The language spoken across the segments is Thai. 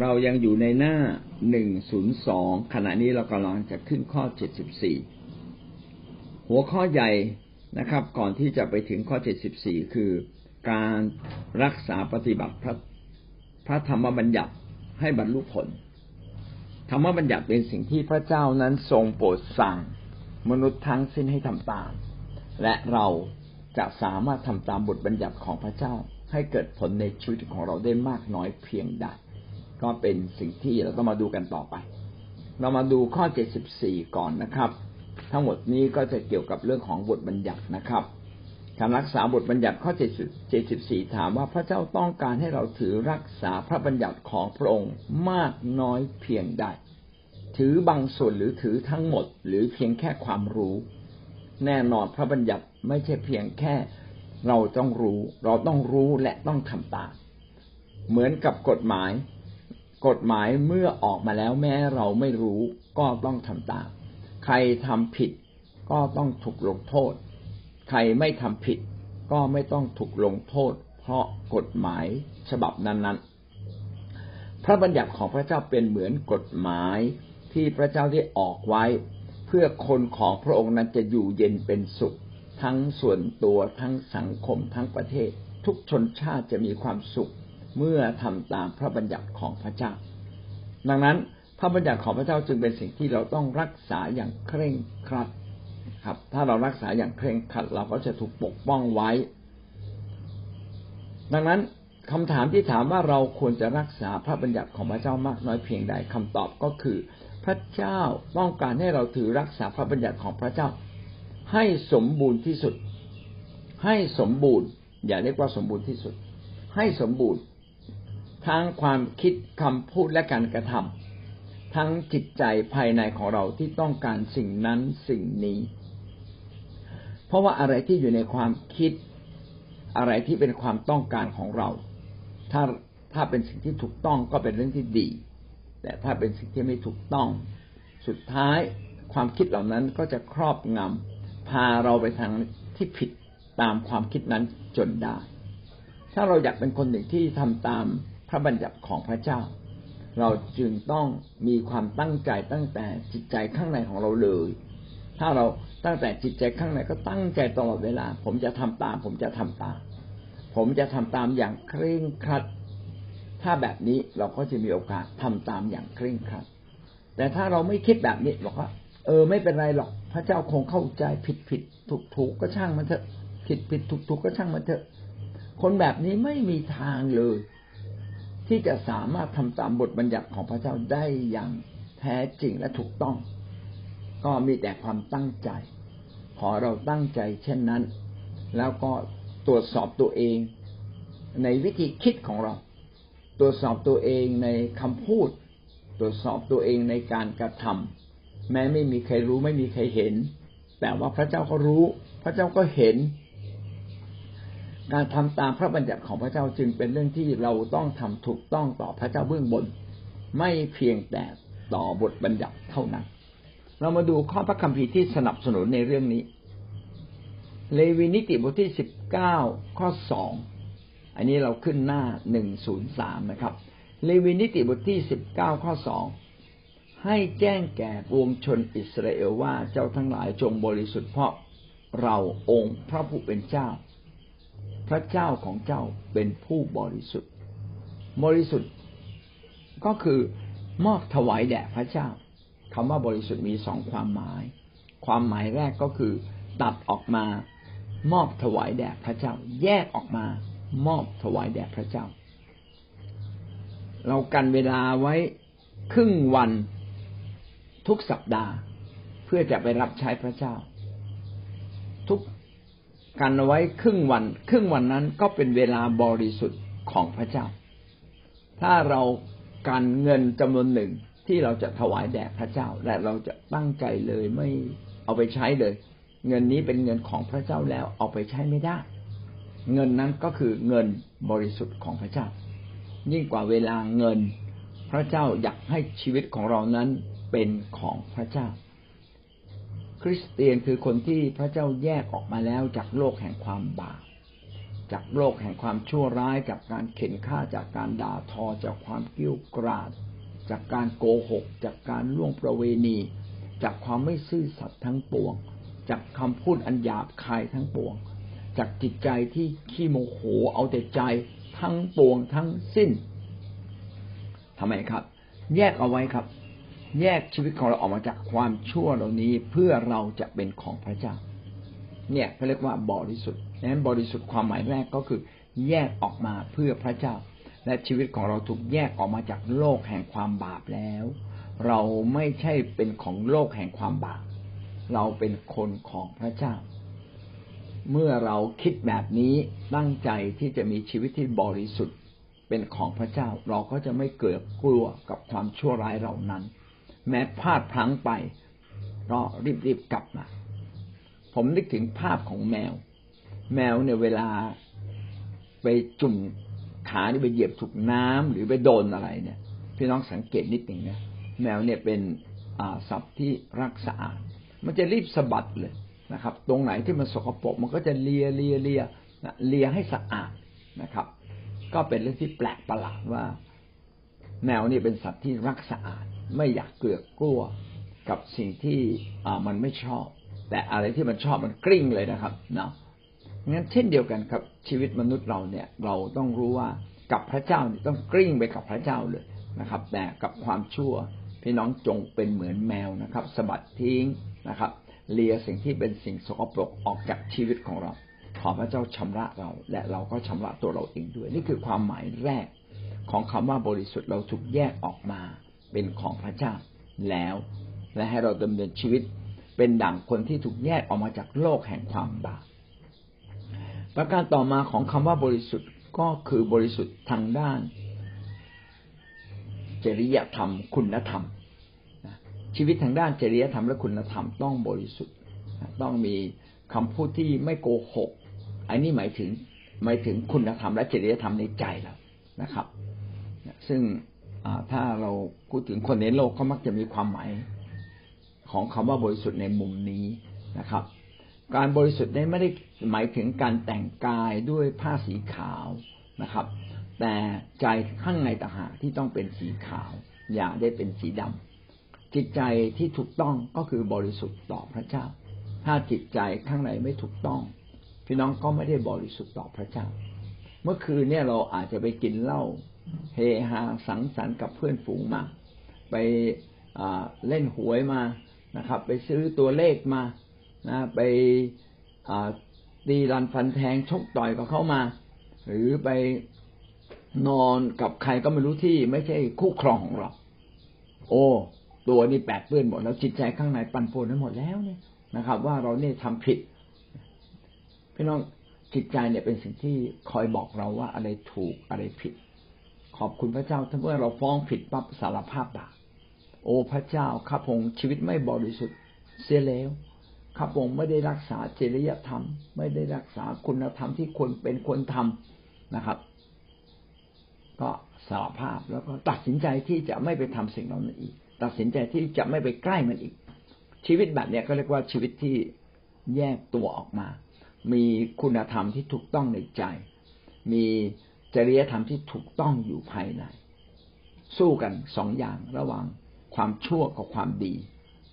เรายังอยู่ในหน้าหนึ่งศูนย์สองขณะนี้เรากำลังจะขึ้นข้อเจ็ดสิบสี่หัวข้อใหญ่นะครับ ก่อนที่จะไปถึงข้อเจ็ดสิบสี่คือการรักษาปฏิบัติพระพระธรรมบัญญัติให้บรรลุผล ธรรมบัญญัติเป็นสิ่งที่พระเจ้านั้นทรงโปรดสั่งมนุษย์ทั้งสิ้นให้ทำตาม และเราจะสามารถทำตามบทบัญญัติของพระเจ้าให้เกิดผลในชีวิตของเราได้มากน้อยเพียงใด ก็เป็นสิ่งที่เราต้องมาดูกันต่อไป เรามาดูข้อ74ก่อนนะครับ ทั้งหมดนี้ก็จะเกี่ยวกับเรื่องของบทบัญญัตินะครับการรักษาบทบัญญัติข้อ74ถามว่าพระเจ้าต้องการให้เราถือรักษาพระบัญญัติของพระองค์มากน้อยเพียงใด ถือบางส่วนหรือถือทั้งหมด หรือเพียงแค่ความรู้ แน่นอนพระบัญญัติไม่ใช่เพียงแค่เราต้องรู้ เราต้องรู้และต้องทำตามเหมือนกับกฎหมาย กฎหมายเมื่อออกมาแล้วแม้เราไม่รู้ก็ต้องทำตาม ใครทำผิดก็ต้องถูกลงโทษ ใครไม่ทำผิดก็ไม่ต้องถูกลงโทษ เพราะกฎหมายฉบับนั้นๆ พระบัญญัติของพระเจ้าเป็นเหมือนกฎหมายที่พระเจ้าได้ออกไว้ เพื่อคนของพระองค์นั้นจะอยู่เย็นเป็นสุข ทั้งส่วนตัวทั้งสังคมทั้งประเทศ ทุกชนชาติจะมีความสุข เมื่อทำตามพระบัญญัติของพระเจ้า ดังนั้นพระบัญญัติของพระเจ้าจึงเป็นสิ่งที่เราต้องรักษาอย่างเคร่งครัดครับ ถ้าเรารักษาอย่างเคร่งครัด เราก็จะถูกปกป้องไว้ ดังนั้นคำถามที่ถามว่าเราควรจะรักษาพระบัญญัติของพระเจ้ามากน้อยเพียงใดคำตอบก็คือ พระเจ้าต้องการให้เราถือรักษาพระบัญญัติของพระเจ้า ให้สมบูรณ์ที่สุด ให้สมบูรณ์ อย่าเรียกว่าสมบูรณ์ที่สุด ให้สมบูรณ์ ทั้งความคิดคำพูดและการกระทำทั้งจิตใจภายในของเราที่ต้องการสิ่งนั้นสิ่งนี้ เพราะว่าอะไรที่อยู่ในความคิด อะไรที่เป็นความต้องการของเรา ถ้าถ้าเป็นสิ่งที่ถูกต้องก็เป็นเรื่องที่ดี แต่ถ้าเป็นสิ่งที่ไม่ถูกต้อง สุดท้ายความคิดเหล่านั้นก็จะครอบงำพาเราไปทางที่ผิดตามความคิดนั้นจนได้ ถ้าเราอยากเป็นคนหนึ่งที่ทำตาม พระบัญญัติของพระเจ้า เราจึงต้องมีความตั้งใจตั้งแต่จิตใจข้างในของเราเลย ถ้าเราตั้งแต่จิตใจข้างในก็ตั้งใจตลอดเวลา ผมจะทำตาม ผมจะทำตาม ผมจะทำตามอย่างเคร่งครัด ถ้าแบบนี้เราก็จะมีโอกาสทำตามอย่างเคร่งครัด แต่ถ้าเราไม่คิดแบบนี้บอกว่าเออไม่เป็นไรหรอก พระเจ้าคงเข้าใจผิดผิดถูกถูกก็ช่างมันเถอะผิดผิดถูกถูกก็ช่างมันเถอะ คนแบบนี้ไม่มีทางเลย ที่จะสามารถทำตามบทบัญญัติของพระเจ้าได้อย่างแท้จริงและถูกต้อง ก็มีแต่ความตั้งใจ ขอเราตั้งใจเช่นนั้น แล้วก็ตรวจสอบตัวเอง ในวิธีคิดของเรา ตรวจสอบตัวเองในคำพูด ตรวจสอบตัวเองในการกระทำแม้ไม่มีใครรู้ไม่มีใครเห็น แต่ว่าพระเจ้าก็รู้ พระเจ้าก็เห็น การทำตามพระบัญญัติของพระเจ้าจึงเป็นเรื่องที่เราต้องทำถูกต้องต่อพระเจ้าเบื้องบน ไม่เพียงแต่ต่อบทบัญญัติเท่านั้น เรามาดูข้อพระคัมภีร์ที่สนับสนุนในเรื่องนี้ เลวีนิติบทที่สิบเก้าข้อสองอันนี้เราขึ้นหน้าหนึ่งศูนย์สามนะครับ เลวีนิติบทที่สิบเก้าข้อสองให้แจ้งแก่ปวงชนอิสราเอลว่าเจ้าทั้งหลายจงบริสุทธิ์เพราะเราองค์พระผู้เป็นเจ้า พระเจ้าของเจ้าเป็นผู้บริสุทธิ์ บริสุทธิ์ก็คือมอบถวายแด่พระเจ้าคำว่าบริสุทธิ์มีสองความหมาย ความหมายแรกก็คือ ตัดออกมามอบถวายแด่พระเจ้า แยกออกมามอบถวายแด่พระเจ้า เรากันเวลาไว้ครึ่งวันทุกสัปดาห์ เพื่อจะไปรับใช้พระเจ้า ทุก กันไว้ครึ่งวัน ครึ่งวันนั้นก็เป็นเวลาบริสุทธิ์ของพระเจ้า ถ้าเราการเงินจำนวนหนึ่งที่เราจะถวายแด่พระเจ้า และเราจะตั้งใจเลยไม่เอาไปใช้เลย เงินนี้เป็นเงินของพระเจ้าแล้วเอาไปใช้ไม่ได้ เงินนั้นก็คือเงินบริสุทธิ์ของพระเจ้า ยิ่งกว่าเวลาเงินพระเจ้าอยากให้ชีวิตของเรานั้นเป็นของพระเจ้า คริสเตียนคือคนที่พระเจ้าแยกออกมาแล้วจากโลกแห่งความบาปจากโลกแห่งความชั่วร้ายจากการเข็นฆ่าจากการด่าทอจากความกิ้วกราด จากการโกหก จากการล่วงประเวณี จากความไม่ซื่อสัตย์ทั้งปวง จากคำพูดอันหยาบคายทั้งปวง จากจิตใจที่ขี้โมโหเอาแต่ใจทั้งปวงทั้งสิ้นทำไมครับ แยกเอาไว้ครับ แยกชีวิตของเราออกมาจากความชั่วเหล่านี้เพื่อเราจะเป็นของพระเจ้า เนี่ยเขาเรียกว่าบริสุทธิ์นั้นบริสุทธิ์ความหมายแรกก็คือ แยกออกมาเพื่อพระเจ้า และชีวิตของเราถูกแยกออกมาจากโลกแห่งความบาปแล้ว เราไม่ใช่เป็นของโลกแห่งความบาป เราเป็นคนของพระเจ้า เมื่อเราคิดแบบนี้ตั้งใจที่จะมีชีวิตที่บริสุทธิ์เป็นของพระเจ้า เราก็จะไม่เกิดกลัวกับความชั่วร้ายเหล่านั้น แม้พลาดพลั้งไป ก็รีบๆกลับมา ผมนึกถึงภาพของแมว แมวเนี่ยเวลาไปจุ่มขาที่ไปเหยียบถูกน้ำหรือไปโดนอะไรเนี่ย พี่น้องสังเกตนิดหนึ่งนะแมวเนี่ยเป็นสัตว์ที่รักสะอาด มันจะรีบสะบัดเลยนะครับ ตรงไหนที่มันสกปรกมันก็จะเลียเลียเลียเลียให้สะอาดนะครับ ก็เป็นเรื่องที่แปลกประหลาดว่า แมวนี่เป็นสัตว์ที่รักสะอาด ไม่อยากเกลือกกลัวกับสิ่งที่อ่ามันไม่ชอบ แต่อะไรที่มันชอบมันกริ้งเลยนะครับเนาะงั้นเช่นเดียวกันครับ ชีวิตมนุษย์เราเนี่ย เราต้องรู้ว่ากับพระเจ้าต้องกริ้งไปกับพระเจ้าเลยนะครับ แต่กับความชั่วพี่น้องจงเป็นเหมือนแมวนะครับสะบัดทิ้งนะครับเลียสิ่งที่เป็นสิ่งสกปรกออกจากชีวิตของเรา ขอพระเจ้าชำระเรา และเราก็ชำระตัวเราเองด้วย นี่คือความหมายแรก ของคำว่าบริสุทธิ์เราถูกแยกออกมาเป็นของพระเจ้าแล้ว และให้เราดำเนินชีวิตเป็นดั่งคนที่ถูกแยกออกมาจากโลกแห่งความบาปประการต่อมาของคำว่าบริสุทธิ์ก็คือบริสุทธิ์ทางด้าน จริยธรรม คุณธรรม ชีวิตทางด้านจริยธรรมและคุณธรรมต้องบริสุทธิ์ ต้องมีคำพูดที่ไม่โกหก อันนี้หมายถึงหมายถึงคุณธรรมและจริยธรรมในใจเรานะครับ ซึ่งถ้าเราพูดถึงคนในโลกเขามักจะมีความหมายของคำว่าบริสุทธิ์ในมุมนี้นะครับ การบริสุทธิ์นี้ไม่ได้หมายถึงการแต่งกายด้วยผ้าสีขาวนะครับ แต่ใจข้างในต่างหากที่ต้องเป็นสีขาว อย่าได้เป็นสีดำจิตใจที่ถูกต้องก็คือบริสุทธิ์ต่อพระเจ้า ถ้าจิตใจข้างในไม่ถูกต้อง พี่น้องก็ไม่ได้บริสุทธิ์ต่อพระเจ้า เมื่อคืนเนี่ยเราอาจจะไปกินเหล้า เฮฮาสังสรรค์กับเพื่อนฝูงมา ไปเล่นหวยมานะครับ ไปซื้อตัวเลขมานะไปตีรันฟันแทงชกต่อยกับเขามา หรือไปนอนกับใครก็ไม่รู้ที่ไม่ใช่คู่ครองของเรา โอ้ตัวนี้แปดเปื้อนหมดแล้วจิตใจข้างในปั่นป่วนทั้งหมดแล้วเนี่ยนะครับ ว่าเราเนี่ยทำผิดพี่น้องจิตใจเนี่ยเป็นสิ่งที่คอยบอกเราว่าอะไรถูกอะไรผิด ขอบคุณพระเจ้าถ้าเมื่อเราฟ้องผิดปั๊บสารภาพบาปโอ้พระเจ้าข้าพงชีวิตไม่บริสุทธิ์เสียแล้วข้าพงไม่ได้รักษาจริยธรรม ไม่ได้รักษาคุณธรรมที่ควรเป็นควรทำนะครับ ก็สารภาพแล้วก็ตัดสินใจที่จะไม่ไปทำสิ่งเหล่านั้นอีก ตัดสินใจที่จะไม่ไปใกล้มันอีก ชีวิตแบบนี้ก็เรียกว่าชีวิตที่แยกตัวออกมา มีคุณธรรมที่ถูกต้องในใจ มี จริยธรรมที่ถูกต้องอยู่ภายใน สู้กันสองอย่างระหว่างความชั่วกับความดี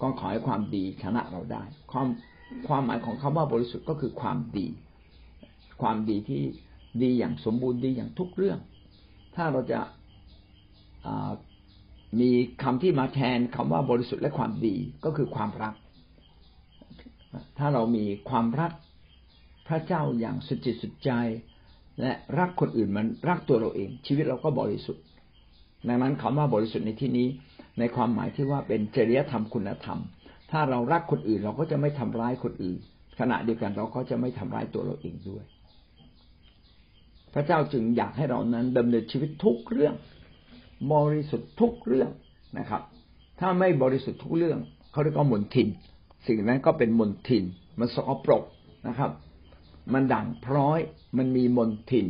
ก็ขอให้ความดีชนะเราได้ ความความหมายของคำว่าบริสุทธิ์ก็คือความดี ความดีที่ดีอย่างสมบูรณ์ดีอย่างทุกเรื่อง ถ้าเราจะมีคำที่มาแทนคำว่าบริสุทธิ์และความดีก็คือความรัก ถ้าเรามีความรักพระเจ้าอย่างสุดจิตสุดใจ และรักคนอื่นมันรักตัวเราเอง ชีวิตเราก็บริสุทธิ์ดังนั้นคำว่าบริสุทธิ์ในที่นี้ ในความหมายที่ว่าเป็นจริยธรรมคุณธรรม ถ้าเรารักคนอื่นเราก็จะไม่ทำร้ายคนอื่น ขณะเดียวกันเราก็จะไม่ทำร้ายตัวเราเองด้วย พระเจ้าจึงอยากให้เรานั้นดำเนินชีวิตทุกเรื่องบริสุทธิ์ทุกเรื่องนะครับ ถ้าไม่บริสุทธิ์ทุกเรื่องเขาเรียกว่ามนทิน สิ่งนั้นก็เป็นมนทิน มันสกปรกนะครับ มันด่างพร้อย มันมีมนทิน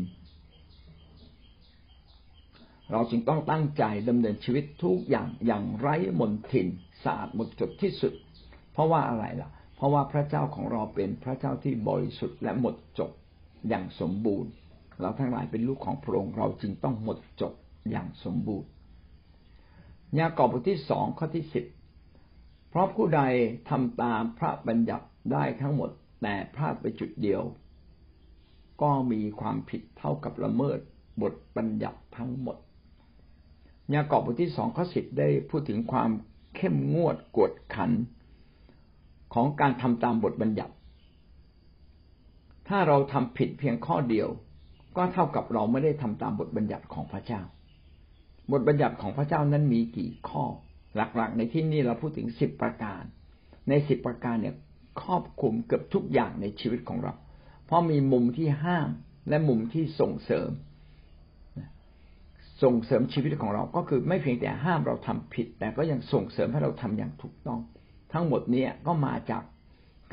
เราจึงต้องตั้งใจดำเนินชีวิตทุกอย่างอย่างไร้มนทินสะอาดหมดจดที่สุด เพราะว่าอะไรล่ะ เพราะว่าพระเจ้าของเราเป็นพระเจ้าที่บริสุทธิ์และหมดจดอย่างสมบูรณ์ เราทั้งหลายเป็นลูกของพระองค์เราจึงต้องหมดจดอย่างสมบูรณ์ยากอบบทที่สองข้อที่สิบเพราะผู้ใดทำตามพระบัญญัติได้ทั้งหมดแต่พลาดไปจุดเดียว ก็มีความผิดเท่ากับละเมิดบทบัญญัติทั้งหมด ยากอบบทที่สองข้อสิบได้พูดถึงความเข้มงวดกวดขันของการทำตามบทบัญญัติ ถ้าเราทำผิดเพียงข้อเดียว ก็เท่ากับเราไม่ได้ทำตามบทบัญญัติของพระเจ้า บทบัญญัติของพระเจ้านั้นมีกี่ข้อ หลักๆ ในที่นี้เราพูดถึงสิบประการ ในสิบประการเนี่ยครอบคลุมเกือบทุกอย่างในชีวิตของเรา เพราะมีมุมที่ห้ามและมุมที่ส่งเสริม ส่งเสริมชีวิตของเราก็คือไม่เพียงแต่ห้ามเราทำผิด แต่ก็ยังส่งเสริมให้เราทำอย่างถูกต้อง ทั้งหมดนี้ก็มาจาก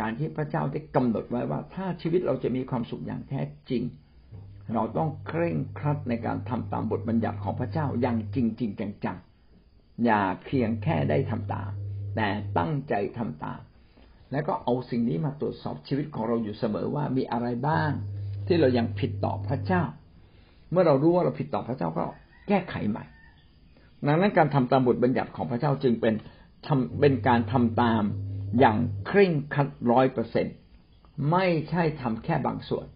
การที่พระเจ้าได้กำหนดไว้ว่า ถ้าชีวิตเราจะมีความสุขอย่างแท้จริง เราต้องเคร่งครัดในการทำตามบทบัญญัติของพระเจ้าอย่างจริงจริงจังๆอย่าเพียงแค่ได้ทำตาม แต่ตั้งใจทำตาม แล้วก็เอาสิ่งนี้มาตรวจสอบชีวิตของเราอยู่เสมอว่ามีอะไรบ้าง ที่เรายังผิดต่อพระเจ้า เมื่อเรารู้ว่าเราผิดต่อพระเจ้าก็แก้ไขใหม่ดังนั้นการทำตามบทบัญญัติของพระเจ้าจึงเป็นทำเป็นการทำตามอย่างเคร่งครัดร้อยเปอร์เซ็นไม่ใช่ทำแค่บางส่วน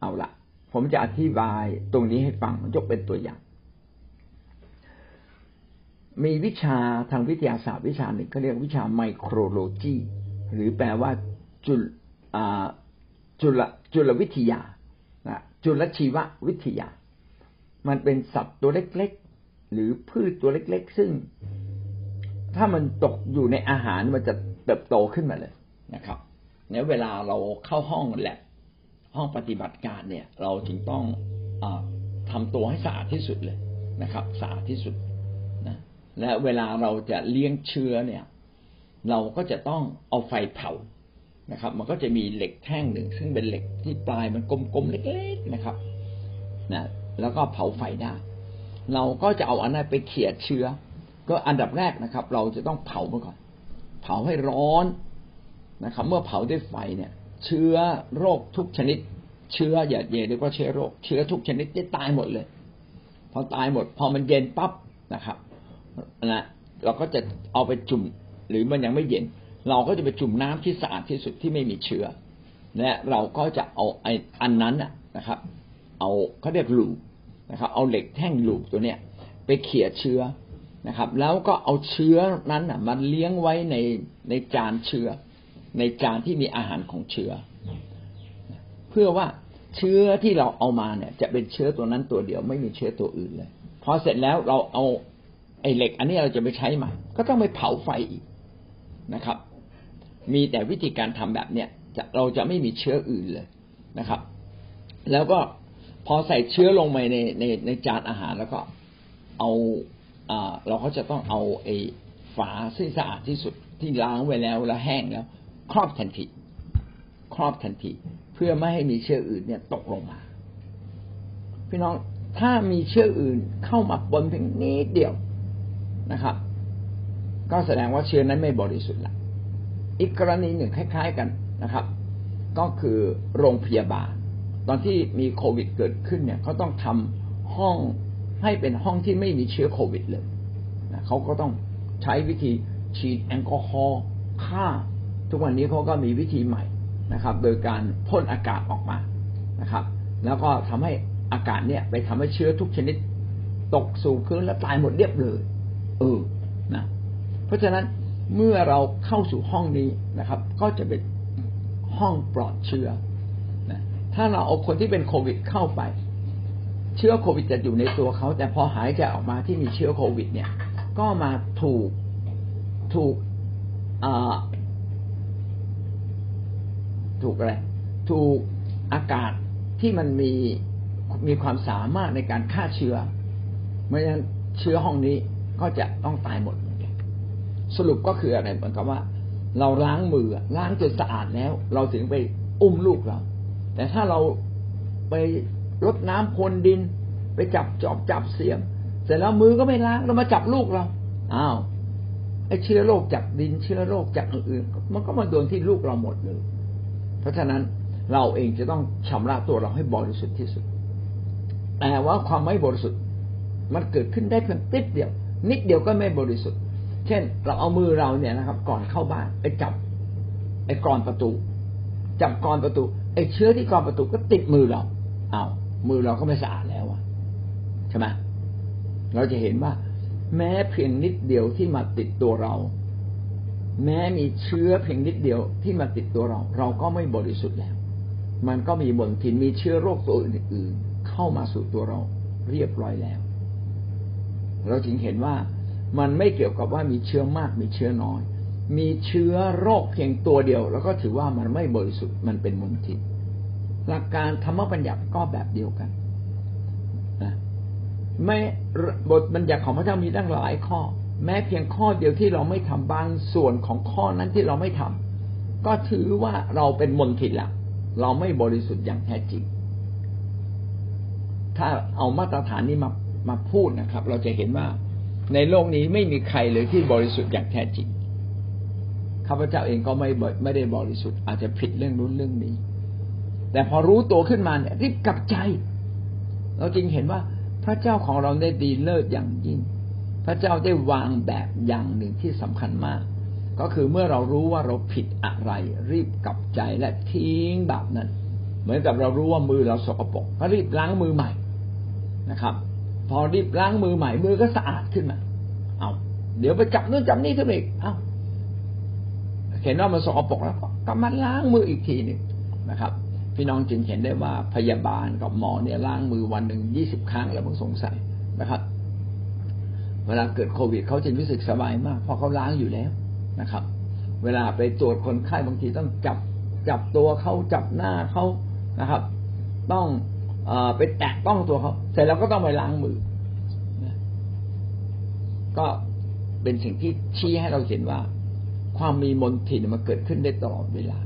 เอาละผมจะอธิบายตรงนี้ให้ฟังยกเป็นตัวอย่าง มีวิชาทางวิทยาศาสตร์วิชาหนึ่งเขาเรียกวิชาไมโครโลจีหรือแปลว่าจุลจุลจุลวิทยาจุลชีววิทยา มันเป็นสัตว์ตัวเล็กๆ หรือพืชตัวเล็กๆ ซึ่ง ถ้ามันตกอยู่ในอาหารมันจะเติบโตขึ้นมาเลยนะครับเนี่ยเวลาเราเข้าห้องแลบห้องปฏิบัติการเนี่ย เราจึงต้องอทำตัวให้สะอาดที่สุดเลยนะครับสะอาดที่สุด และเวลาเราจะเลี้ยงเชื้อเนี่ย เราก็จะต้องเอาไฟเผานะครับ มันก็จะมีเหล็กแท่งหนึ่ง ซึ่งเป็นเหล็กที่ปลายมันกลมๆเล็กๆนะครับนะแล้วก็เผาไฟได้ เราก็จะเอาอันนั้นไปเขี่ยเชื้อ ก็อันดับแรกนะครับ เราจะต้องเผามันก่อน เผาให้ร้อนนะครับ เมื่อเผาด้วยไฟเนี่ย เชื้อโรคทุกชนิด เชื้ออย่าเย็นเรียกว่าเชื้อโรค เชื้อทุกชนิดจะตายหมดเลย พอตายหมด พอมันเย็นปั๊บนะครับ นะเราก็จะเอาไปจุ่มหรือมันยังไม่เย็น เราก็จะไปจุ่มน้ำที่สะอาดที่สุดที่ไม่มีเชื้อและเราก็จะเอาไอ้อันนั้นนะครับ เอาเขาเรียกหลูปนะครับ เอาเหล็กแท่งหลูปตัวเนี้ยไปเขี่ยเชื้อนะครับ แล้วก็เอาเชื้อนั้นอะมันเลี้ยงไว้ในในจานเชื้อ ในจานที่มีอาหารของเชื้อ เพื่อว่าเชื้อที่เราเอามาเนี่ย จะเป็นเชื้อตัวนั้นตัวเดียวไม่มีเชื้อตัวอื่นเลยพอเสร็จแล้วเราเอา ไอ้เหล็ก อันนี้เราจะไปใช้ใหม่ก็ต้องไปเผาไฟอีกนะครับ มีแต่วิธีการทำแบบเนี้ยจะเราจะไม่มีเชื้ออื่นเลยนะครับ แล้วก็พอใส่เชื้อลงไปในในในจานอาหารแล้วก็เอาอ่าเราก็จะต้องเอาไอ้ฝาซึ่งสะอาดที่สุดที่ล้างไว้แล้วแล้วแห้งแล้ว ครอบทันทีครอบทันที เพื่อไม่ให้มีเชื้ออื่นเนี่ยตกลงมา พี่น้องถ้ามีเชื้ออื่นเข้ามาปนเพียงนิดเดียว นะครับ ก็แสดงว่าเชื้อนั้นไม่บริสุทธิ์ละอีกกรณีหนึ่งคล้าย ๆกันนะครับ ก็คือโรงพยาบาล ตอนที่มีโควิดเกิดขึ้นเนี่ยเขาต้องทำห้องให้เป็นห้องที่ไม่มีเชื้อโควิดเลยนะเขาก็ต้องใช้วิธีฉีดแอลกอฮอล์ฆ่า ทุกวันนี้เขาก็มีวิธีใหม่นะครับ โดยการพ่นอากาศออกมานะครับ แล้วก็ทำให้อากาศเนี่ยไปทำให้เชื้อทุกชนิด ตกสู่พื้นและตายหมดเรียบเลย เออนะเพราะฉะนั้นเมื่อเราเข้าสู่ห้องนี้นะครับ ก็จะเป็นห้องปลอดเชื้อนะถ้าเราเอาคนที่เป็นโควิดเข้าไป เชื้อโควิดจะอยู่ในตัวเขา แต่พอหายใจออกมาที่มีเชื้อโควิด เนี่ย ก็มาถูกถูกถูกอะไรถูกอากาศที่มันมีมีความสามารถในการฆ่าเชื้อไม่งั้นเชื้อห้องนี้ ก็จะต้องตายหมดสรุปก็คืออะไรเหมือนกับว่า เราล้างมือล้างจนสะอาดแล้ว เราถึงไปอุ้มลูกเรา แต่ถ้าเราไปรดน้ำพรนดิน ไปจับจอบจับเสียม เสร็จแล้วมือก็ไม่ล้างเรามาจับลูกเราอ้าวไอ้เชื้อโรคจากดินเชื้อโรคจากอื่นๆมันก็มาโดนที่ลูกเราหมดเลย เพราะฉะนั้นเราเองจะต้องชำระตัวเราให้บริสุทธิ์ที่สุด แต่ว่าความไม่บริสุทธิ์มันเกิดขึ้นได้เพียงนิดเดียว นิดเดียวก็ไม่บริสุทธิ์ เช่น เราเอามือเราเนี่ยนะครับ ก่อนเข้าบ้านไปจับไอ้กรอนประตู จับกรอนประตูไอ้เชื้อที่กรอนประตูก็ติดมือเราเอามือเราก็ไม่สะอาดแล้วอะใช่ไหมเราจะเห็นว่า แม้เพียงนิดเดียวที่มาติดตัวเรา แม้มีเชื้อเพียงนิดเดียวที่มาติดตัวเรา เราก็ไม่บริสุทธิ์แล้ว มันก็มีบนทินมีเชื้อโรคตัวอื่นๆเข้ามาสู่ตัวเราเรียบร้อยแล้ว เราจึงเห็นว่ามันไม่เกี่ยวกับว่ามีเชื้อมากมีเชื้อน้อย มีเชื้อโรคเพียงตัวเดียว แล้วก็ถือว่ามันไม่บริสุทธิ์มันเป็นมลทินหลักการธรรมบัญญัติก็แบบเดียวกันนะไม่บทบัญญัติของพระเจ้ามีตั้งหลายข้อ แม้เพียงข้อเดียวที่เราไม่ทำบางส่วนของข้อนั้นที่เราไม่ทำก็ถือว่าเราเป็นมลทินละเราไม่บริสุทธิ์อย่างแท้จริง ถ้าเอามาตรฐานนี้มา มาพูดนะครับ เราจะเห็นว่าในโลกนี้ไม่มีใครเลยที่บริสุทธิ์อย่างแท้จริงข้าพเจ้าเองก็ไม่ไม่ได้บริสุทธิ์อาจจะผิดเรื่องนู้นเรื่องนี้ แต่พอรู้ตัวขึ้นมาเนี่ยรีบกลับใจ เราจึงเห็นว่าพระเจ้าของเราได้ดีเลิศอย่างยิ่ง พระเจ้าได้วางแบบอย่างหนึ่งที่สำคัญมาก ก็คือเมื่อเรารู้ว่าเราผิดอะไร รีบกลับใจและทิ้งบาปนั้น เหมือนกับเรารู้ว่ามือเราสกปรกก็รีบล้างมือใหม่นะครับ พอรีบล้างมือใหม่มือก็สะอาดขึ้นมา เอาเดี๋ยวไปจับนู่นจับนี่ทุกอีก เอาเห็นว่ามันสกปรกแล้วก็มาล้างมืออีกทีหนึ่งนะครับ พี่น้องจึงเห็นได้ว่าพยาบาลกับหมอเนี่ยล้างมือวันหนึ่งยี่สิบครั้งแล้วมึงสงสัยนะครับ เวลาเกิดโควิดเขาจะรู้สึกสบายมากเพราะเขาล้างอยู่แล้วนะครับ เวลาไปตรวจคนไข้บางทีต้องจับจับตัวเขาจับหน้าเขานะครับ ต้อง ไปแตะต้องตัวเขาเสร็จแล้วก็ต้องไปล้างมือก็เป็นสิ่งที่ชี้ให้เราเห็นว่า ความมีมนทินมันเกิดขึ้นได้ตลอดเวลา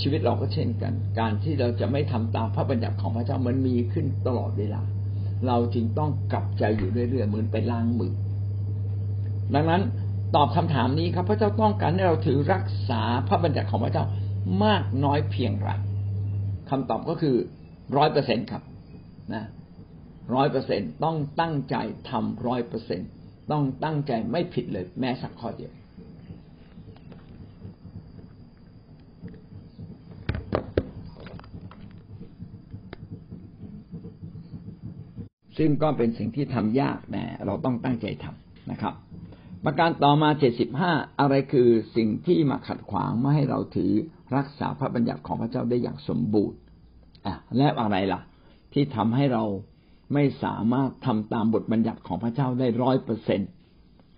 ชีวิตเราก็เช่นกัน การที่เราจะไม่ทำตามพระบัญญัติของพระเจ้ามันมีขึ้นตลอดเวลา เราจึงต้องกลับใจอยู่เรื่อยๆเหมือนไปล้างมือ ดังนั้นตอบคำถามนี้ครับ พระเจ้าต้องการให้เราถือรักษาพระบัญญัติของพระเจ้า มากน้อยเพียงไรคำตอบก็คือ ร้อยเปอร์เซ็นครับนะร้อยเปอร์เซ็นต้องตั้งใจทำร้อยเปอร์เซ็นต้องตั้งใจไม่ผิดเลย แม้สักข้อเดียวซึ่งก็เป็นสิ่งที่ทำยากแต่เราต้องตั้งใจทำนะครับ ประการต่อมาเจ็ดสิบห้าอะไรคือสิ่งที่มาขัดขวางไม่ให้เราถือรักษาพระบัญญัติของพระเจ้าได้อย่างสมบูรณ์ อะและอะไรล่ะ ที่ทำให้เราไม่สามารถทำตามบทบัญญัติของพระเจ้าได้ร้อยเปอร์เซ็น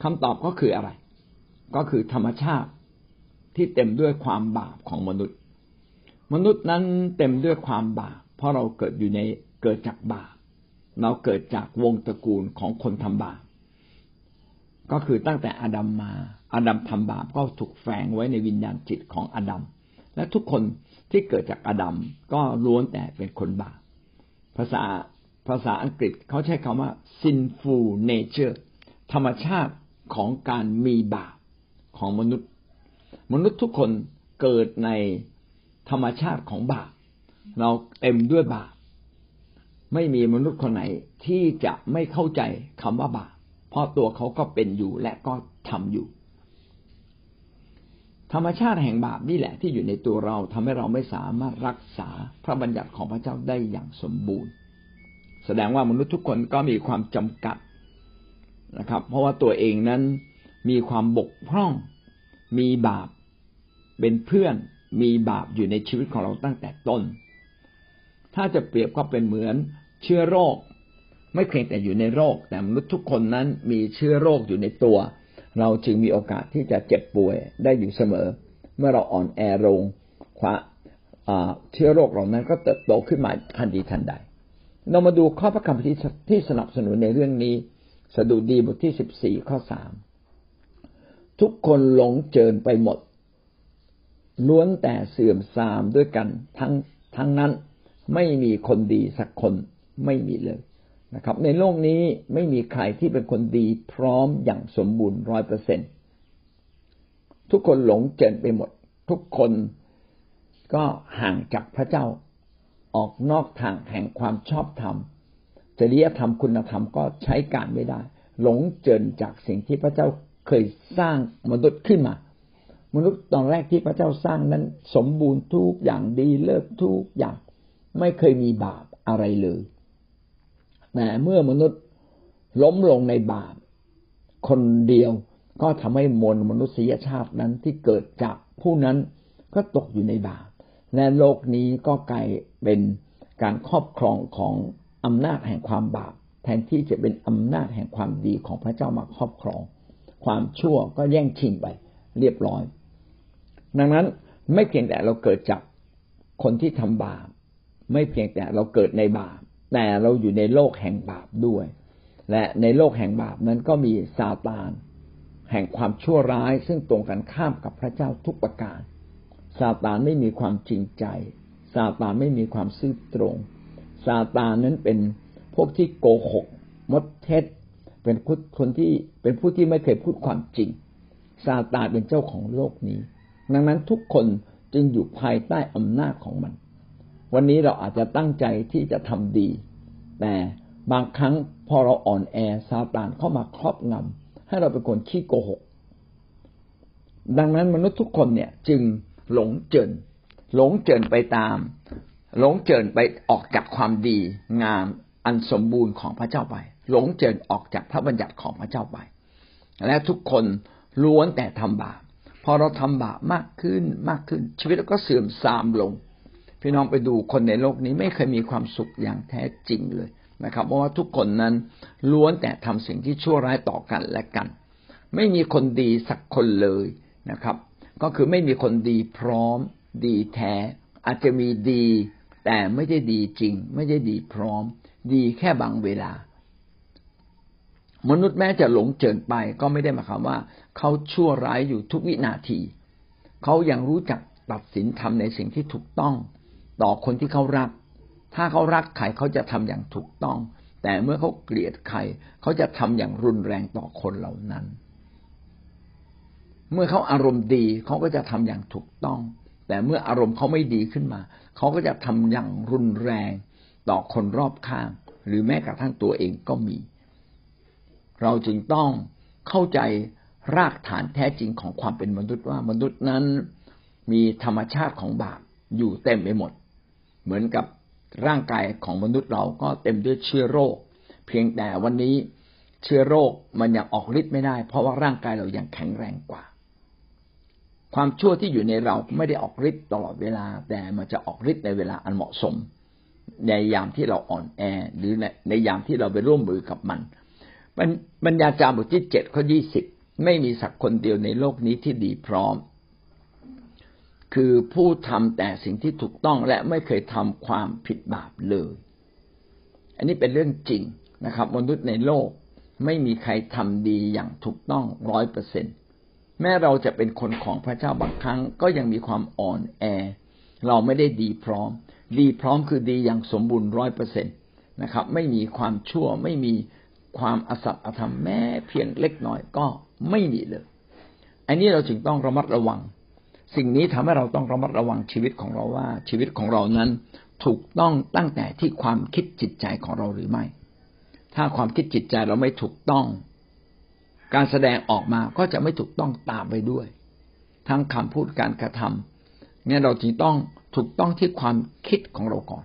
คำตอบก็คืออะไร ก็คือธรรมชาติที่เต็มด้วยความบาปของมนุษย์ มนุษย์นั้นเต็มด้วยความบาปเพราะเราเกิดอยู่ในเกิดจากบาปเราเกิดจากวงตระกูลของคนทำบาปก็คือตั้งแต่อาดัมมาอาดัมทำบาปก็ถูกแฝงไว้ในวิญญาณจิตของอาดัมและทุกคน ที่เกิดจากอาดัมก็ล้วนแต่เป็นคนบาปภาษาภาษาอังกฤษเขาใช้คำว่า sinful nature ธรรมชาติของการมีบาปของมนุษย์ มนุษย์ทุกคนเกิดในธรรมชาติของบาปเราเต็มด้วยบาปไม่มีมนุษย์คนไหนที่จะไม่เข้าใจคำว่าบาปเพราะตัวเขาก็เป็นอยู่และก็ทำอยู่ ธรรมชาติแห่งบาปนี่แหละที่อยู่ในตัวเราทำให้เราไม่สามารถรักษาพระบัญญัติของพระเจ้าได้อย่างสมบูรณ์ แสดงว่ามนุษย์ทุกคนก็มีความจำกัดนะครับ เพราะว่าตัวเองนั้นมีความบกพร่อง มีบาปเป็นเพื่อน มีบาปอยู่ในชีวิตของเราตั้งแต่ต้น ถ้าจะเปรียบก็เป็นเหมือนเชื้อโรค ไม่เพียงแต่อยู่ในโรค แต่มนุษย์ทุกคนนั้นมีเชื้อโรคอยู่ในตัว เราจึงมีโอกาสที่จะเจ็บป่วยได้อยู่เสมอ เมื่อเราอ่อนแอลงควาเชื้อโรคเหล่านั้นก็เติบโตขึ้นมาทันทีทันใด เรามาดูข้อพระคัมภีร์ที่สนับสนุนในเรื่องนี้ สดุดีบทที่สิบสี่ข้อสามทุกคนหลงเจินไปหมด ล้วนแต่เสื่อมทรามด้วยกันทั้งทั้งนั้นไม่มีคนดีสักคนไม่มีเลย นะครับ ในโลกนี้ไม่มีใครที่เป็นคนดีพร้อมอย่างสมบูรณ์ร้อยเปอร์เซ็นทุกคนหลงเจนไปหมด ทุกคนก็ห่างจากพระเจ้าออกนอกทางแห่งความชอบธรรมจริยธรรมคุณธรรมก็ใช้การไม่ได้ หลงเจินจากสิ่งที่พระเจ้าเคยสร้างมนุษย์ขึ้นมา มนุษย์ตอนแรกที่พระเจ้าสร้างนั้น สมบูรณ์ทุกอย่างดีเลิศทุกอย่างไม่เคยมีบาปอะไรเลย แต่เมื่อมนุษย์ล้มลงในบาปคนเดียวก็ทำให้มวลมนุษยชาตินั้นที่เกิดจากผู้นั้นก็ตกอยู่ในบาปและโลกนี้ก็กลายเป็นการครอบครองของอำนาจแห่งความบาป แทนที่จะเป็นอำนาจแห่งความดีของพระเจ้ามาครอบครอง ความชั่วก็แย่งชิงไปเรียบร้อย ดังนั้นไม่เพียงแต่เราเกิดจากคนที่ทำบาป ไม่เพียงแต่เราเกิดในบาป แต่เราอยู่ในโลกแห่งบาปด้วย และในโลกแห่งบาปนั้นก็มีซาตาน แห่งความชั่วร้าย ซึ่งตรงกันข้ามกับพระเจ้าทุกประการซาตานไม่มีความจริงใจซาตานไม่มีความซื่อตรงซาตานนั้นเป็นพวกที่โกหก มดเท็จ เป็นคนที่เป็นผู้ที่ไม่เคยพูดความจริงซาตานเป็นเจ้าของโลกนี้ ดังนั้นทุกคนจึงอยู่ภายใต้อำนาจของมัน วันนี้เราอาจจะตั้งใจที่จะทำดี แต่บางครั้งพอเราอ่อนแอซาตานเข้ามาครอบงำให้เราเป็นคนขี้โกหก ดังนั้นมนุษย์ทุกคนเนี่ยจึงหลงเจินหลงเจินไปตาม หลงเจินไปออกจากความดีงามอันสมบูรณ์ของพระเจ้าไป หลงเจินออกจากพระบัญญัติของพระเจ้าไป และทุกคนล้วนแต่ทำบาปพอเราทำบาปมากขึ้นมากขึ้น ชีวิตเราก็เสื่อมทรามลง พี่น้องไปดูคนในโลกนี้ไม่เคยมีความสุขอย่างแท้จริงเลยนะครับ เพราะว่าทุกคนนั้นล้วนแต่ทำสิ่งที่ชั่วร้ายต่อกันและกัน ไม่มีคนดีสักคนเลยนะครับ ก็คือไม่มีคนดีพร้อม ดีแท้ อาจจะมีดี แต่ไม่ได้ดีจริง ไม่ได้ดีพร้อม ดีแค่บางเวลา มนุษย์แม้จะหลงเจินไปก็ไม่ได้หมายความว่า เขาชั่วร้ายอยู่ทุกวินาที เขายังรู้จักตัดสินทำในสิ่งที่ถูกต้อง ต่อคนที่เขารัก ถ้าเขารักใครเขาจะทำอย่างถูกต้อง แต่เมื่อเขาเกลียดใครเขาจะทำอย่างรุนแรงต่อคนเหล่านั้น เมื่อเขาอารมณ์ดีเขาก็จะทำอย่างถูกต้อง แต่เมื่ออารมณ์เขาไม่ดีขึ้นมาเขาก็จะทำอย่างรุนแรงต่อคนรอบข้าง หรือแม้กระทั่งตัวเองก็มี เราจึงต้องเข้าใจรากฐานแท้จริงของความเป็นมนุษย์ว่ามนุษย์นั้นมีธรรมชาติของบาปอยู่เต็มไปหมด เหมือนกับร่างกายของมนุษย์เราก็เต็มด้วยเชื้อโรค เพียงแต่วันนี้เชื้อโรคมันยังออกฤทธิ์ไม่ได้ เพราะว่าร่างกายเรายังแข็งแรงกว่า ความชั่วที่อยู่ในเราไม่ได้ออกฤทธิ์ตลอดเวลา แต่มันจะออกฤทธิ์ในเวลาอันเหมาะสม ในยามที่เราอ่อนแอ หรือในในยามที่เราไปร่วมมือกับมันบรรยาจารบทที่เจ็ดข้อยี่สิบไม่มีสักคนเดียวในโลกนี้ที่ดีพร้อม คือผู้ทำแต่สิ่งที่ถูกต้องและไม่เคยทำความผิดบาปเลย อันนี้เป็นเรื่องจริงนะครับ มนุษย์ในโลกไม่มีใครทำดีอย่างถูกต้องร้อยเปอร์เซ็นต์แม้เราจะเป็นคนของพระเจ้าบางครั้ง ก็ยังมีความอ่อนแอ เราไม่ได้ดีพร้อม ดีพร้อมคือดีอย่างสมบูรณ์ร้อยเปอร์เซ็นตนะครับ ไม่มีความชั่วไม่มีความอสัตย์อธรรมแม้เพียงเล็กน้อยก็ไม่มีเลย อันนี้เราจึงต้องระมัดระวัง สิ่งนี้ทำให้เราต้องระมัดระวังชีวิตของเราว่า ชีวิตของเรานั้นถูกต้องตั้งแต่ที่ความคิดจิตใจของเราหรือไม่ ถ้าความคิดจิตใจเราไม่ถูกต้อง การแสดงออกมาก็จะไม่ถูกต้องตามไปด้วย ทั้งคำพูดการกระทำเนี่ยเราจึงต้องถูกต้องที่ความคิดของเราก่อน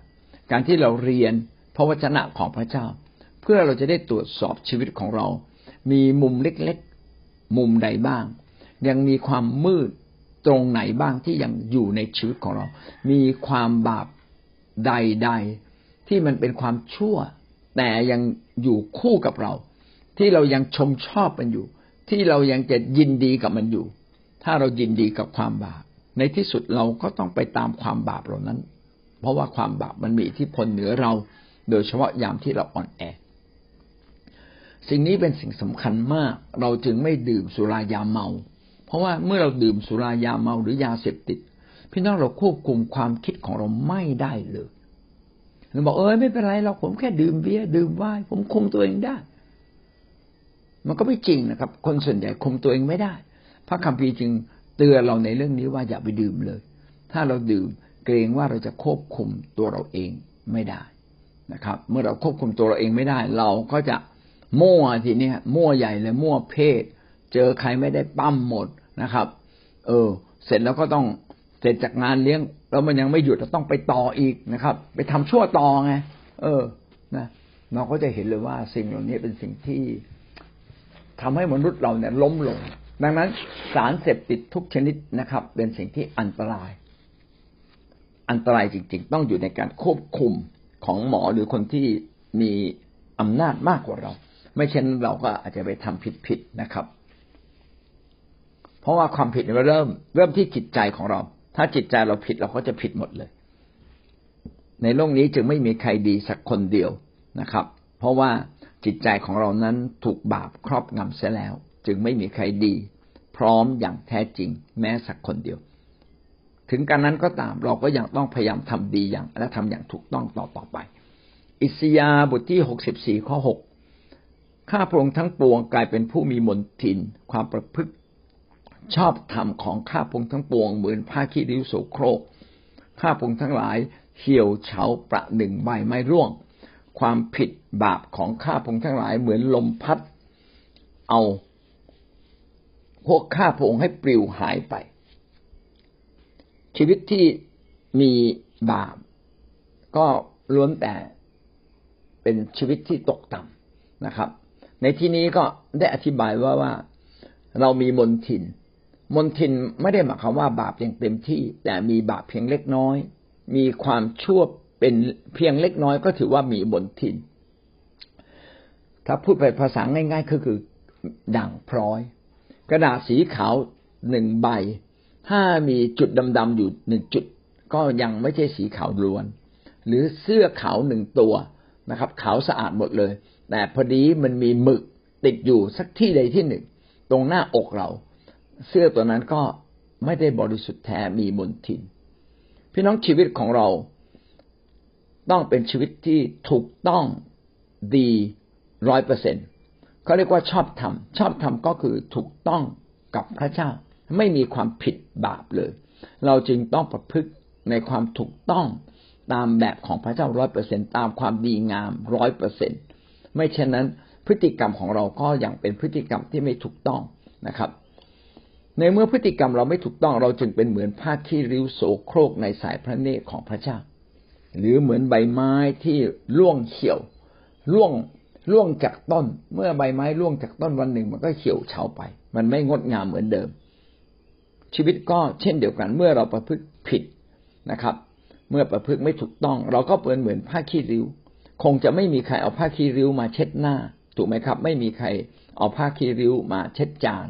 การที่เราเรียนพระวจนะของพระเจ้า เพื่อเราจะได้ตรวจสอบชีวิตของเรา มีมุมเล็กๆ มุมใดบ้าง ยังมีความมืด ตรงไหนบ้างที่ยังอยู่ในชีวิตของเรา มีความบาปใด ๆ ที่มันเป็นความชั่ว แต่ยังอยู่คู่กับเรา ที่เรายังชมชอบมันอยู่ ที่เรายังจะยินดีกับมันอยู่ ถ้าเรายินดีกับความบาป ในที่สุดเราก็ต้องไปตามความบาปเหล่านั้น เพราะว่าความบาปมันมีอิทธิพลเหนือเรา โดยเฉพาะยามที่เราอ่อนแอสิ่งนี้เป็นสิ่งสำคัญมาก เราจึงไม่ดื่มสุรายาเมา เพราะว่าเมื่อเราดื่มสุรายาเมาหรือยาเสพติด พี่น้องเราควบคุมความคิดของเราไม่ได้เลยเราบอกเออไม่เป็นไรเราผมแค่ดื่มเบียร์ดื่มไวน์ผมคุมตัวเองได้ มันก็ไม่จริงนะครับ คนส่วนใหญ่คุมตัวเองไม่ได้ พระคัมภีร์จึงเตือนเราในเรื่องนี้ว่าอย่าไปดื่มเลย ถ้าเราดื่มเกรงว่าเราจะควบคุมตัวเราเองไม่ได้นะครับ เมื่อเราควบคุมตัวเราเองไม่ได้ เราก็จะมั่วทีนี้มั่วใหญ่เลยมั่วเพศ เจอใครไม่ได้ปั้มหมดนะครับ เออ เสร็จแล้วก็ต้องเสร็จจากงานเลี้ยง แล้วมันยังไม่หยุดเราต้องไปต่ออีกนะครับ ไปทำชั่วต่อไงเออนะเราก็จะเห็นเลยว่าสิ่งเหล่านี้เป็นสิ่งที่ทำให้มนุษย์เราเนี่ยล้มลง ดังนั้นสารเสพติดทุกชนิดนะครับ เป็นสิ่งที่อันตราย อันตรายจริง ๆ ต้องอยู่ในการควบคุมของหมอหรือคนที่มีอำนาจมากกว่าเรา ไม่เช่นเราก็อาจจะไปทำผิดๆนะครับ เพราะว่าความผิดมันเริ่ม เริ่มที่จิตใจของเรา ถ้าจิตใจเราผิดเราก็จะผิดหมดเลย ในโลกนี้จึงไม่มีใครดีสักคนเดียวนะครับ เพราะว่าจิตใจของเรานั้นถูกบาปครอบงำเสียแล้ว จึงไม่มีใครดี พร้อมอย่างแท้จริง แม้สักคนเดียว ถึงการนั้นก็ตามเราก็ยังต้องพยายามทำดีอย่างและทำอย่างถูกต้องต่อต่อไป อิสยาบทที่หกสิบสี่ข้อหกข้าพระองค์ทั้งปวงกลายเป็นผู้มีมนทิน ความประพฤติ ชอบธรรมของข้าพงทั้งปวงเหมือนผ้าขี้ริ้วโสโครกข้าพงทั้งหลายเหี่ยวเฉาประหนึ่งใบไม้ร่วง ความผิดบาปของข้าพงทั้งหลายเหมือนลมพัด เอา พวกข้าพงให้ปลิวหายไป ชีวิตที่มีบาป ก็ล้วนแต่เป็นชีวิตที่ตกต่ำนะครับ ในที่นี้ก็ได้อธิบายว่าว่าเรามีมนทิน มนทินไม่ได้หมายความว่าบาปอย่างเต็มที่ แต่มีบาปเพียงเล็กน้อย มีความชั่วเป็นเพียงเล็กน้อยก็ถือว่ามีบนทิน ถ้าพูดไปภาษาง่าย ๆ ก็คือด่างพร้อย กระดาษสีขาวหนึ่งใบ ถ้ามีจุดดำๆอยู่หนึ่งจุด ก็ยังไม่ใช่สีขาวล้วน หรือเสื้อขาวหนึ่งตัวนะครับ ขาวสะอาดหมดเลย แต่พอดีมันมีหมึกติดอยู่สักที่ใดที่หนึ่ง ตรงหน้าอกเรา เสื้อตัวนั้นก็ไม่ได้บริสุทธิ์แท้มีมลทิน พี่น้องชีวิตของเราต้องเป็นชีวิตที่ถูกต้องดีร้อยเปอร์เซ็นเขาเรียกว่าชอบทำชอบทำก็คือถูกต้องกับพระเจ้า ไม่มีความผิดบาปเลย เราจึงต้องประพฤติในความถูกต้องตามแบบของพระเจ้าร้อยเปอร์เซ็นตามความดีงามร้อยเปอร์เซ็นไม่เช่นนั้นพฤติกรรมของเราก็ยังเป็นพฤติกรรมที่ไม่ถูกต้องนะครับ ในเมื่อพฤติกรรมเราไม่ถูกต้องเราจึงเป็นเหมือนผ้าขี้ริ้วโสโครกในสายพระเนตรของพระเจ้า หรือเหมือนใบไม้ที่ร่วงเขียวร่วงร่วงจากต้น เมื่อใบไม้ร่วงจากต้นวันหนึ่งมันก็เขียวเฉาไป มันไม่งดงามเหมือนเดิม ชีวิตก็เช่นเดียวกัน เมื่อเราประพฤติผิดนะครับ เมื่อประพฤติไม่ถูกต้อง เราก็เป็นเหมือนผ้าขี้ริ้ว คงจะไม่มีใครเอาผ้าขี้ริ้วมาเช็ดหน้า ถูกไหมครับ ไม่มีใครเอาผ้าขี้ริ้วมาเช็ดจาน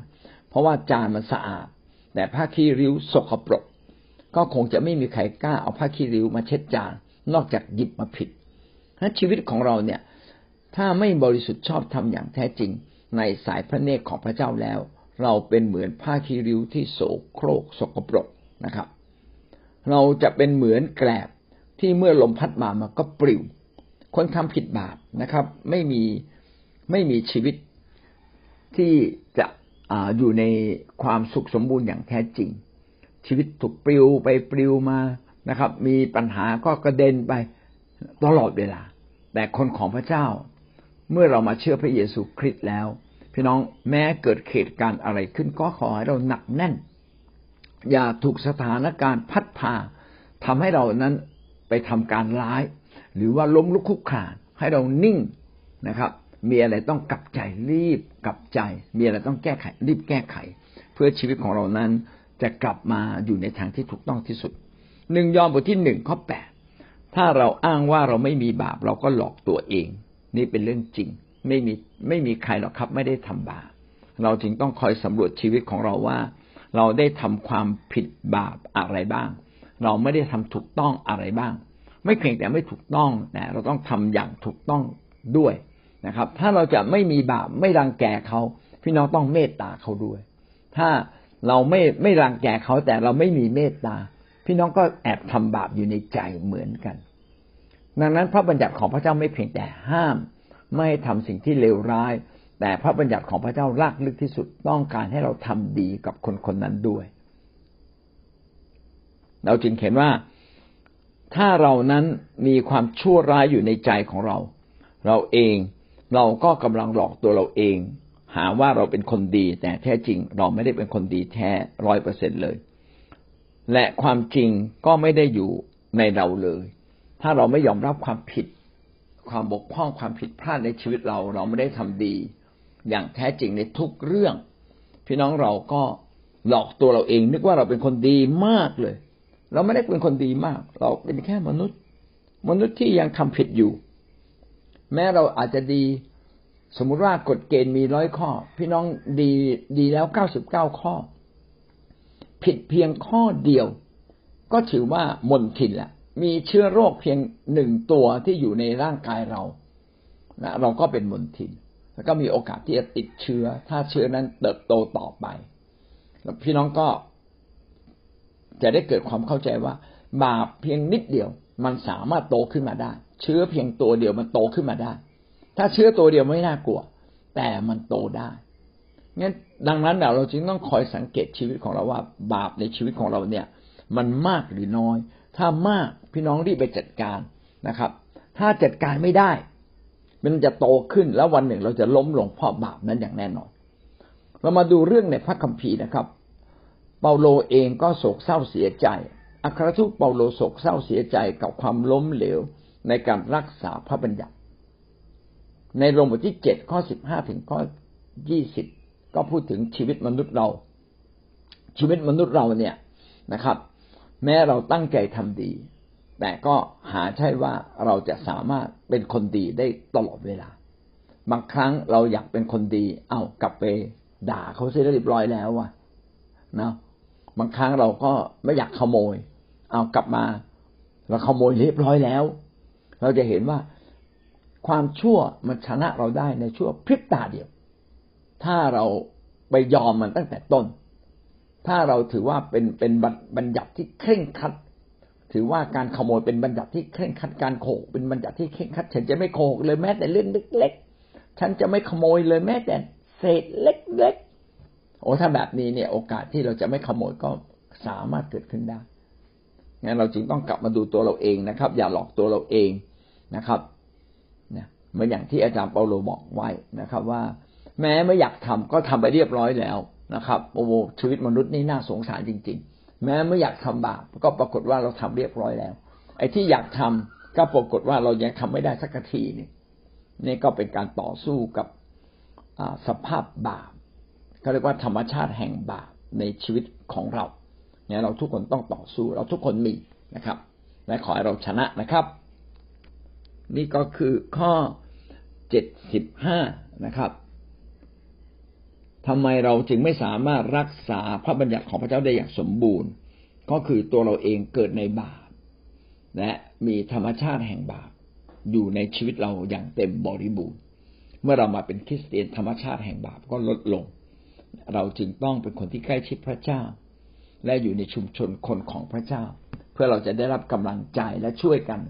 เพราะว่าจานมันสะอาด แต่ผ้าขี้ริ้วสกปรก ก็คงจะไม่มีใครกล้าเอาผ้าขี้ริ้วมาเช็ดจานนอกจากหยิบมาผิดถ้าชีวิตของเราเนี่ย ถ้าไม่บริสุทธิ์ชอบทำอย่างแท้จริง ในสายพระเนตรของพระเจ้าแล้ว เราเป็นเหมือนผ้าคีริ้วที่โสโครกสกปรกนะครับ เราจะเป็นเหมือนแกลบที่เมื่อลมพัดมามันก็ปลิว คนทำผิดบาปนะครับ ไม่มีไม่มีชีวิตที่จะ อยู่ในความสุขสมบูรณ์อย่างแท้จริง ชีวิตถูกปลิวไปปลิวมานะครับ มีปัญหาก็กระเด็นไปตลอดเวลา แต่คนของพระเจ้า เมื่อเรามาเชื่อพระเยซูคริสต์แล้ว พี่น้องแม้เกิดเหตุการณ์อะไรขึ้นก็ขอให้เราหนักแน่น อย่าถูกสถานการณ์พัดพาทำให้เรานั้นไปทำการร้าย หรือว่าล้มลุกคุกคานให้เรานิ่งนะครับ มีอะไรต้องกลับใจรีบกลับใจ มีอะไรต้องแก้ไข รีบแก้ไข เพื่อชีวิตของเรานั้นจะกลับมาอยู่ในทางที่ถูกต้องที่สุดหนึ่งยอห์นบทที่หนึ่งข้อแปดถ้าเราอ้างว่าเราไม่มีบาปเราก็หลอกตัวเอง นี่เป็นเรื่องจริง ไม่มีไม่มีใครหรอกครับ ไม่ได้ทำบาปเราจึงต้องคอยสำรวจชีวิตของเราว่า เราได้ทำความผิดบาปอะไรบ้าง เราไม่ได้ทำถูกต้องอะไรบ้าง ไม่เพียงแต่ไม่ถูกต้องแต่เราต้องทำอย่างถูกต้องด้วย นะครับ ถ้าเราจะไม่มีบาปไม่รังแกเขาพี่น้องต้องเมตตาเขาด้วย ถ้าเราไม่ไม่รังแกเขาแต่เราไม่มีเมตตา พี่น้องก็แอบทำบาปอยู่ในใจเหมือนกัน ดังนั้นพระบัญญัติของพระเจ้าไม่เพียงแต่ห้าม ไม่ให้ทำสิ่งที่เลวร้าย แต่พระบัญญัติของพระเจ้ารากลึกที่สุดต้องการให้เราทำดีกับคนคนนั้นด้วย เราจึงเห็นว่าถ้าเรานั้นมีความชั่วร้ายอยู่ในใจของเรา เราเอง เราก็กำลังหลอกตัวเราเอง หาว่าเราเป็นคนดี แต่แท้จริงเราไม่ได้เป็นคนดีแท้ร้อยเปอร์เซ็นเลย และความจริงก็ไม่ได้อยู่ในเราเลย ถ้าเราไม่ยอมรับความผิด ความบกพร่องความผิดพลาดในชีวิตเรา เราไม่ได้ทำดี อย่างแท้จริงในทุกเรื่อง พี่น้องเราก็หลอกตัวเราเอง นึกว่าเราเป็นคนดีมากเลย เราไม่ได้เป็นคนดีมาก เราเป็นแค่มนุษย์ มนุษย์ที่ยังทำผิดอยู่ แม้เราอาจจะดี สมมุติว่ากฎเกณฑ์มีร้อยข้อ พี่น้องดีดีแล้วเก้าสิบเก้าข้อ ผิดเพียงข้อเดียว ก็ถือว่ามนทินแหละมีเชื้อโรคเพียงหนึ่งตัวที่อยู่ในร่างกายเรานะเราก็เป็นมนทิน แล้วก็มีโอกาสที่จะติดเชื้อ ถ้าเชื้อนั้นเติบโตต่อไป แล้วพี่น้องก็จะได้เกิดความเข้าใจว่า บาปเพียงนิดเดียว มันสามารถโตขึ้นมาได้ เชื้อเพียงตัวเดียวมันโตขึ้นมาได้ ถ้าเชื้อตัวเดียวไม่น่ากลัว แต่มันโตได้งั้นดังนั้นเราจึงต้องคอยสังเกตชีวิตของเราว่า บาปในชีวิตของเราเนี่ย มันมากหรือน้อย ถ้ามากพี่น้องรีบไปจัดการนะครับ ถ้าจัดการไม่ได้ มันจะโตขึ้นแล้ววันหนึ่งเราจะล้มลงเพราะบาปนั้นอย่างแน่นอน เรามาดูเรื่องในพระคัมภีร์นะครับ เปาโลเองก็โศกเศร้าเสียใจอัครทูตเปาโลโศกเศร้าเสียใจกับความล้มเหลว ในการรักษาพระบัญญัติ ในโรมบทที่เจ็ดข้อสิบห้าถึงข้อยี่สิบก็พูดถึงชีวิตมนุษย์เรา ชีวิตมนุษย์เราเนี่ยนะครับ แม้เราตั้งใจทำดี แต่ก็หาใช่ว่าเราจะสามารถเป็นคนดีได้ตลอดเวลา บางครั้งเราอยากเป็นคนดี เอากลับไปด่าเขาเสียเรียบร้อยแล้วอะนะบางครั้งเราก็ไม่อยากขโมย เอากลับมา เราขโมยเรียบร้อยแล้ว เราจะเห็นว่าความชั่วมันชนะเราได้ในชั่วพริบตาเดียว ถ้าเราไปยอมมันตั้งแต่ต้น ถ้าเราถือว่าเป็นเป็นบัญญัติที่เคร่งครัด ถือว่าการขโมยเป็นบัญญัติที่เคร่งครัดการโขกเป็นบัญญัติที่เคร่งครัด ฉันจะไม่โขกเลยแม้แต่เรื่องเล็กๆ ฉันจะไม่ขโมยเลยแม้แต่เศษเล็กๆ โอ้ถ้าแบบนี้เนี่ย โอกาสที่เราจะไม่ขโมยก็สามารถเกิดขึ้นได้งั้นเราจึงต้องกลับมาดูตัวเราเองนะครับ อย่าหลอกตัวเราเอง นะครับเนี่ยเหมือนอย่างที่อาจารย์เปาโลบอกไว้นะครับ ว่า แม้ไม่อยากทำก็ทำไปเรียบร้อยแล้วนะครับโอ้โหชีวิตมนุษย์นี่น่าสงสารจริง ๆ แม้ไม่อยากทำบาปก็ปรากฏว่าเราทำเรียบร้อยแล้ว ไอ้ที่อยากทำก็ปรากฏว่าเรายังทำไม่ได้สักทีนี่นี่ก็เป็นการต่อสู้กับสภาพบาปเขาเรียกว่าธรรมชาติแห่งบาปในชีวิตของเราเนี่ยเราทุกคนต้องต่อสู้ เราทุกคนมีนะครับ และขอให้เราชนะนะครับ นี่ก็คือข้อเจ็ดสิบห้านะครับทำไมเราจึงไม่สามารถรักษาพระบัญญัติของพระเจ้าได้อย่างสมบูรณ์ ก็คือตัวเราเองเกิดในบาปและมีธรรมชาติแห่งบาปอยู่ในชีวิตเราอย่างเต็มบริบูรณ์ เมื่อเรามาเป็นคริสเตียนธรรมชาติแห่งบาปก็ลดลง เราจึงต้องเป็นคนที่ใกล้ชิดพระเจ้า และอยู่ในชุมชนคนของพระเจ้า เพื่อเราจะได้รับกำลังใจและช่วยกัน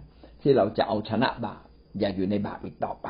ที่เราจะเอาชนะบาปอย่าอยู่ในบาปอีกต่อไป